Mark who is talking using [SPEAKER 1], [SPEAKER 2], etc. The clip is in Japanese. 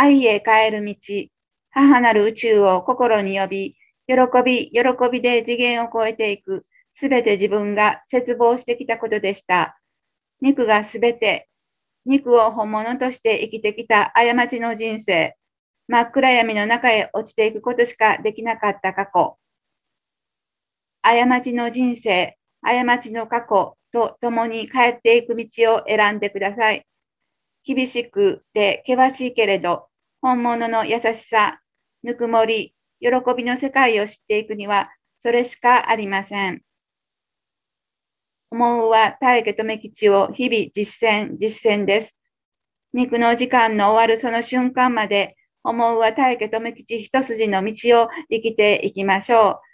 [SPEAKER 1] 愛へ帰る道、母なる宇宙を心に呼び、喜び、喜びで次元を超えていく、すべて自分が絶望してきたことでした。肉がすべて、肉を本物として生きてきた過ちの人生、真っ暗闇の中へ落ちていくことしかできなかった過去。過ちの人生、過ちの過去と共に帰っていく道を選んでください。厳しくて険しいけれど、本物の優しさ、ぬくもり、喜びの世界を知っていくには、それしかありません。思うは大家め吉を日々実践、実践です。肉の時間の終わるその瞬間まで、思うは大家め吉一筋の道を生きていきましょう。